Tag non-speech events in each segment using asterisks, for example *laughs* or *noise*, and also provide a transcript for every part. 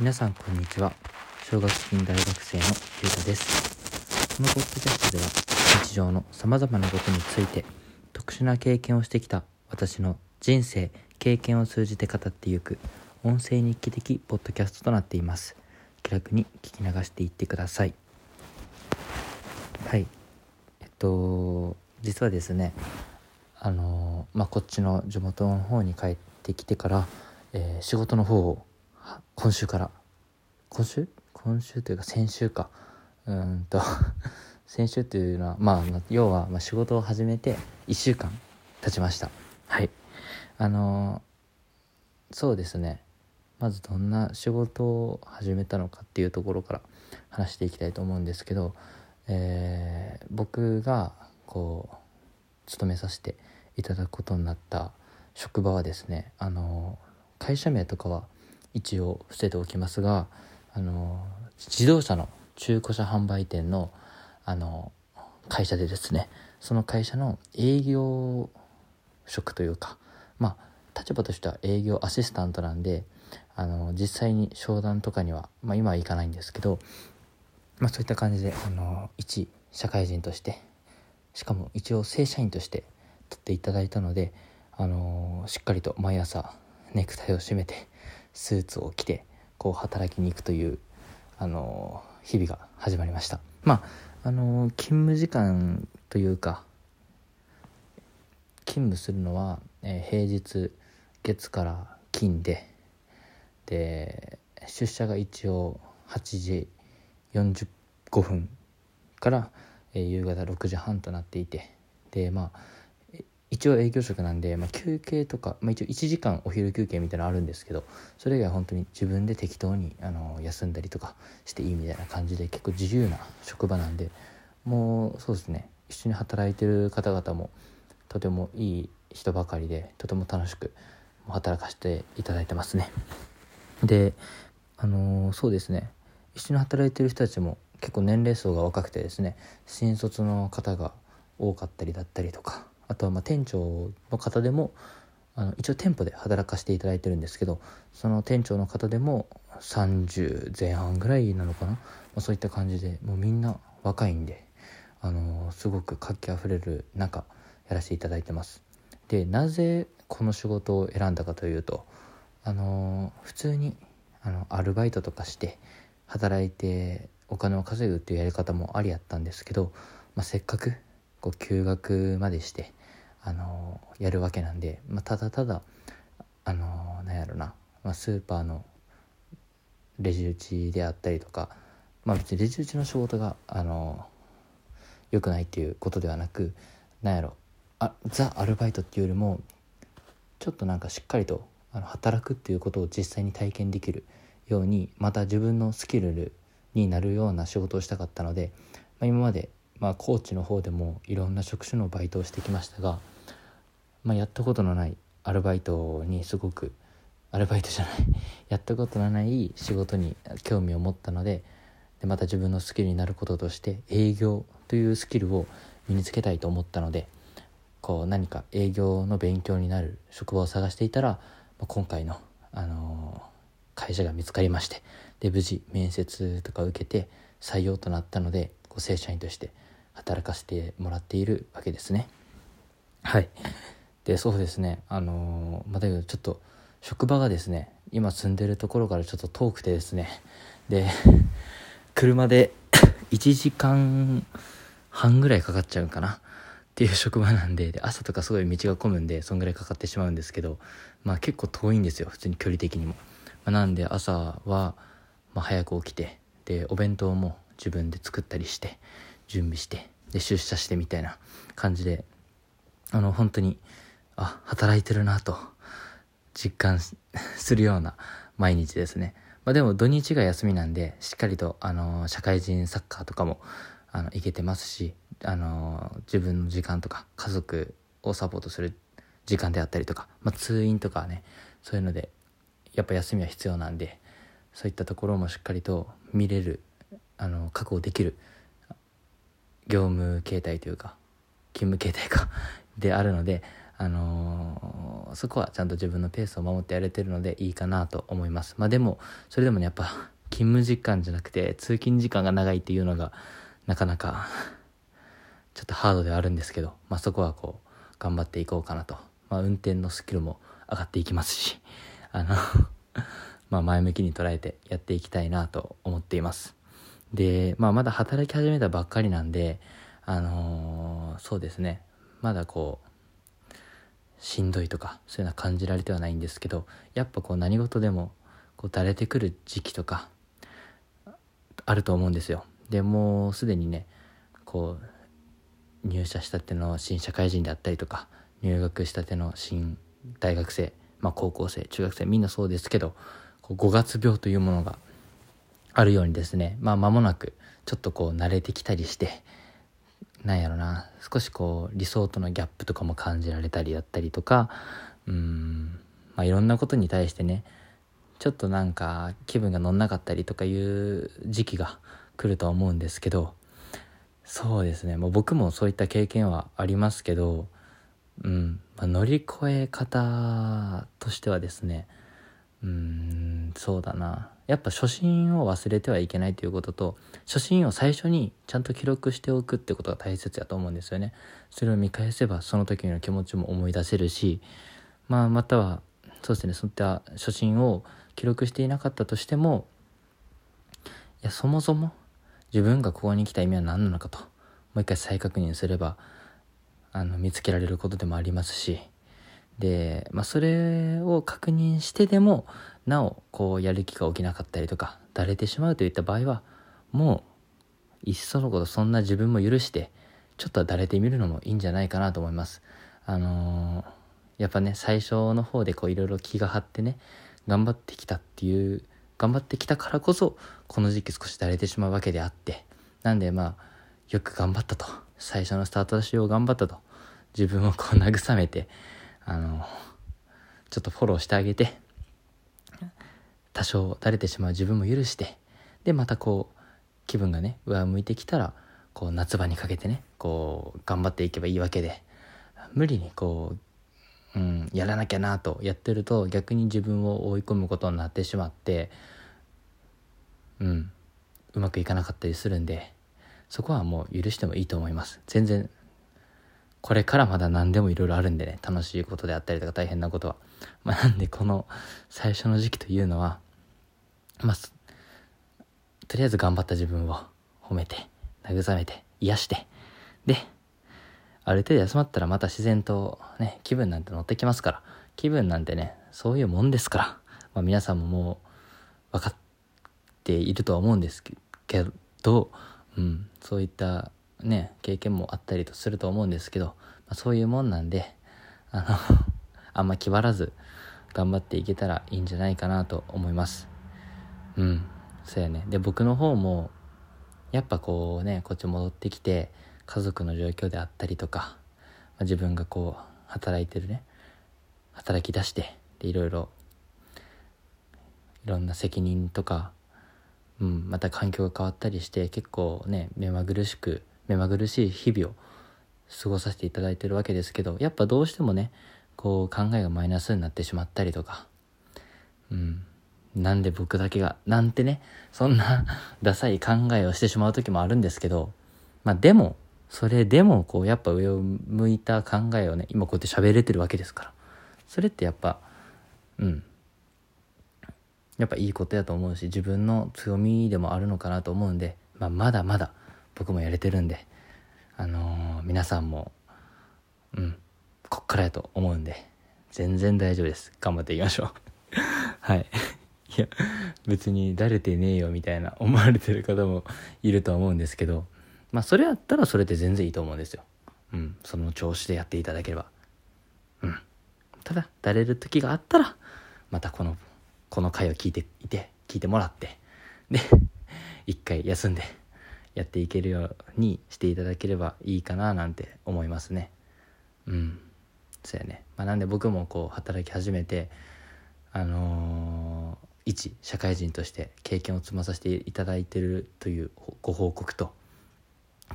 皆さんこんにちは。奨学金大学生のゆうたです。このポッドキャストでは日常の様々なことについて特殊な経験をしてきた私の人生経験を通じて語っていく音声日記的ポッドキャストとなっています。気楽に聞き流していってください。はい。えっと実はですねあのまあこっちの地元の方に帰ってきてから、えー仕事の方を今週から。今週？今週というか先週か。うんと。*laughs* 先週というのはまあ要はま仕事を始めて1週間経ちました。はい。あのそうですね。まずどんな仕事を始めたのかっていうところから話していきたいと思うんですけど、えー僕がこう勤めさせていただくことになった職場はですねあの会社名とかは一応伏せておきますがあの自動車の中古車販売店のあの会社でですねその会社の営業職というかまあ立場としては営業アシスタントなんであの実際に商談とかには、まあ、今は行かないんですけど、まあ、そういった感じであの一社会人としてしかも一応正社員として取っていただいたので、あのしっかりと毎朝ネクタイを締めてスーツを着てこう働きに行くという、あの日々が始まりました。まああの勤務時間というか勤務するのは、えー平日月から金でで出社が一応8時45分から、えー夕方6時半となっていてでまあ一応営業職なんで、まあ、休憩とか、まあ、一応1時間お昼休憩みたいなのあるんですけどそれ以外は本当に自分で適当にあの休んだりとかしていいみたいな感じで結構自由な職場なんでもうそうですね一緒に働いてる方々もとてもいい人ばかりでとても楽しく働かせていただいてますね。であのそうですね一緒に働いてる人たちも結構年齢層が若くてですね新卒の方が多かったりだったりとかあとはま店長の方でもあの一応店舗で働かせていただいてるんですけどその店長の方でも30前半ぐらいなのかな、まあ、そういった感じでもうみんな若いんで、あのすごく活気あふれる中やらせていただいてます。でなぜこの仕事を選んだかというとあの普通にあのアルバイトとかして働いてお金を稼ぐっていうやり方もありやったんですけど、まあ、せっかくこう休学までしてあのやるわけなんで、まあ、ただただあのなんやろな、まあ、スーパーのレジ打ちであったりとかまあ別にレジ打ちの仕事があの良くないっていうことではなくなんやろあザ・アルバイトっていうよりもちょっとなんかしっかりとあの働くっていうことを実際に体験できるようにまた自分のスキルになるような仕事をしたかったので、まあ、今まで、まあ、コーチの方でもいろんな職種のバイトをしてきましたが、まあ、やったことのないアルバイトにすごくアルバイトじゃない *laughs* やったことのない仕事に興味を持ったのででまた自分のスキルになることとして営業というスキルを身につけたいと思ったのでこう何か営業の勉強になる職場を探していたら、まあ今回の、あのー会社が見つかりましてで無事面接とか受けて採用となったので正社員として働かせてもらっているわけですね。はい。でそうですね。あのーまあ、だけどちょっと職場がですね今住んでるところからちょっと遠くてですね。で車で *coughs* 1時間半ぐらいかかっちゃうかな。っていう職場なんでで朝とかすごい道が混むんでそんぐらいかかってしまうんですけどまあ結構遠いんですよ。普通に距離的にも、まあなんで朝は、まあ、早く起きてでお弁当も自分で作ったりして準備してで出社してみたいな感じであの本当にあ働いてるなと実感 *laughs* するような毎日ですね。まあ、でも土日が休みなんでしっかりとあの社会人サッカーとかもあの行けてますしあの自分の時間とか家族をサポートする時間であったりとか、まあ、通院とかねそういうのでやっぱ休みは必要なんでそういったところもしっかりと見れるあの確保できる業務形態というか勤務形態か。*laughs* であるのであのー、そこはちゃんと自分のペースを守ってやれてるのでいいかなと思います。まあでもそれでもねやっぱ勤務時間じゃなくて通勤時間が長いっていうのがなかなかちょっとハードではあるんですけど、まあ、そこはこう頑張っていこうかなと、まあ、運転のスキルも上がっていきますしあの *laughs* まあ前向きに捉えてやっていきたいなと思っています。で、まあ、まだ働き始めたばっかりなんであのー、そうですね。まだこうしんどいとかそういうのは感じられてはないんですけどやっぱこう何事でもこうだれてくる時期とかあると思うんですよ。でもうすでにねこう入社したての新社会人であったりとか入学したての新大学生、まあ、高校生中学生みんなそうですけどこう5月病というものがあるようにですねまあ間もなくちょっとこう慣れてきたりしてなんやろな少しこう理想とのギャップとかも感じられたりだったりとかうんまあいろんなことに対してねちょっとなんか気分が乗んなかったりとかいう時期が来るとは思うんですけどそうですねもう僕もそういった経験はありますけど、うんまあ、乗り越え方としてはですねうんそうだな。やっぱ初心を忘れてはいけないということと初心を最初にちゃんと記録しておくってことが大切やと思うんですよね。それを見返せばその時の気持ちも思い出せるしまあまたはそうですねそういった初心を記録していなかったとしてもいやそもそも自分がここに来た意味は何なのかともう一回再確認すればあの見つけられることでもありますしで、まあ、それを確認してでもなおこうやる気が起きなかったりとかだれてしまうといった場合はもういっそのことそんな自分も許してちょっとはだれてみるのもいいんじゃないかなと思います。あのー、やっぱね最初の方でこういろいろ気が張ってね頑張ってきたっていう頑張ってきたからこそこの時期少しだれてしまうわけであってなんでまあよく頑張ったと。最初のスタートダッシュを頑張ったと。自分をこう慰めてあのちょっとフォローしてあげて多少だれてしまう自分も許してでまたこう気分がね上向いてきたらこう夏場にかけてねこう頑張っていけばいいわけで無理にこう、うん、やらなきゃなとやってると逆に自分を追い込むことになってしまってうんうまくいかなかったりするんでそこはもう許してもいいと思います全然これからまだ何でもいろいろあるんでね、楽しいことであったりとか大変なことは。まあなんでこの最初の時期というのは、まあ、とりあえず頑張った自分を褒めて、慰めて、癒して、で、ある程度休まったらまた自然とね、気分なんて乗ってきますから、気分なんてね、そういうもんですから、まあ皆さんももう分かっているとは思うんですけど、うん、そういったね経験もあったりとすると思うんですけど、まあ、そういうもんなんであのあんま気張らず頑張っていけたらいいんじゃないかなと思います。うん。そうやね。で僕の方もやっぱこうねこっち戻ってきて家族の状況であったりとか、まあ、自分がこう働いてるね働き出してでいろいろいろんな責任とか、うん、また環境が変わったりして結構ね目まぐるしく目まぐるしい日々を過ごさせていただいてるわけですけどやっぱどうしてもねこう考えがマイナスになってしまったりとかうん。なんで僕だけがなんてねそんなダサい考えをしてしまう時もあるんですけどまあでもそれでもこうやっぱ上を向いた考えをね今こうやって喋れてるわけですからそれってやっぱうんやっぱいいことやと思うし自分の強みでもあるのかなと思うんで、まあ、まだまだ僕もやれてるんで、あのー、皆さんも、うん、こっからやと思うんで、全然大丈夫です。頑張っていきましょう。*laughs* はい。いや、別にだれてねえよみたいな思われてる方もいるとは思うんですけど、まあそれやったらそれで全然いいと思うんですよ。うん、その調子でやっていただければ。うん。ただ、だれる時があったら、またこの、この回を聞いていて、聞いてもらって、で、*laughs* 一回休んで、やっていけるようにしていただければいいかななんて思いますねうんそうやね、まあ、なんで僕もこう働き始めてあのー、一社会人として経験を積まさせていただいてるというご報告と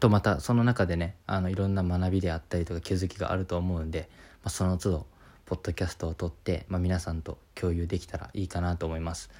とまたその中でねあのいろんな学びであったりとか気づきがあると思うんでまあ、その都度ポッドキャストを撮って、まあ、皆さんと共有できたらいいかなと思います。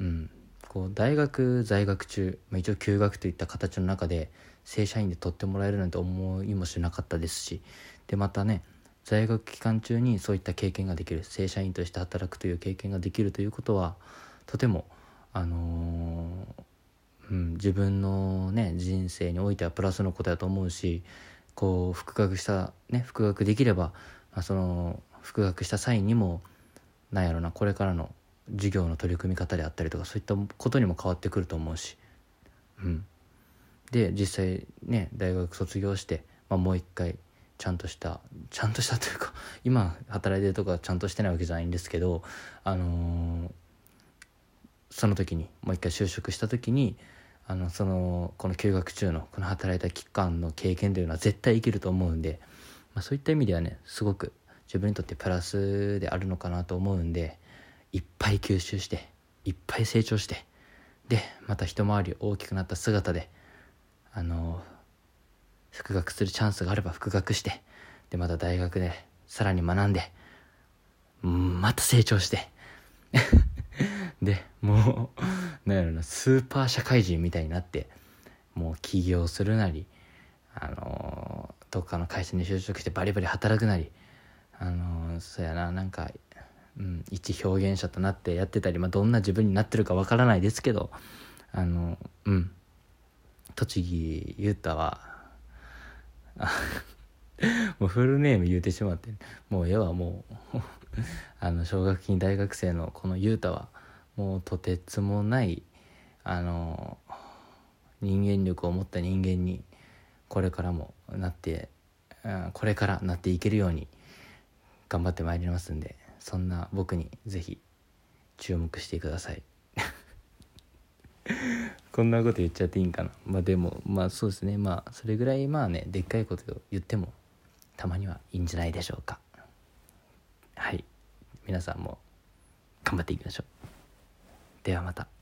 うん、こう大学在学中、まあ、一応休学といった形の中で正社員で取ってもらえるなんて思いもしなかったですしでまたね在学期間中にそういった経験ができる正社員として働くという経験ができるということはとても、あのー、うん、自分の、ね、人生においてはプラスのことだと思うしこう復学したね復学できれば、まあ、その復学した際にもなんやろなこれからの授業の取り組み方であったりとかそういったことにも変わってくると思うし、うん、で実際ね大学卒業して、まあ、もう一回ちゃんとしたちゃんとしたというか今働いてるとかちゃんとしてないわけじゃないんですけどあのー、その時にもう一回就職した時にあのそのこの休学中のこの働いた期間の経験というのは絶対生きると思うんで、まあ、そういった意味ではねすごく自分にとってプラスであるのかなと思うんでいっぱい吸収していっぱい成長してでまた一回り大きくなった姿であの復学するチャンスがあれば復学してでまた大学でさらに学んでまた成長してでもう *laughs* なんやろなスーパー社会人みたいになってもう起業するなりあのどっかの会社に就職してバリバリ働くなりあのそうやななんか、うん、一表現者となってやってたり、まあ、どんな自分になってるかわからないですけどあのうん。栃木裕太は *laughs* もうフルネーム言うてしまってもう絵はもう。*laughs* あの奨学金大学生のこの裕太はもうとてつもないあの人間力を持った人間にこれからもなって、うん、これからなっていけるように頑張ってまいりますんでそんな僕に是非注目してください。*laughs* こんなこと言っちゃっていいんかな？まあでもまあそうですね。まあそれぐらいまあねでっかいこと言ってもたまにはいいんじゃないでしょうか。はい。皆さんも頑張っていきましょう。ではまた。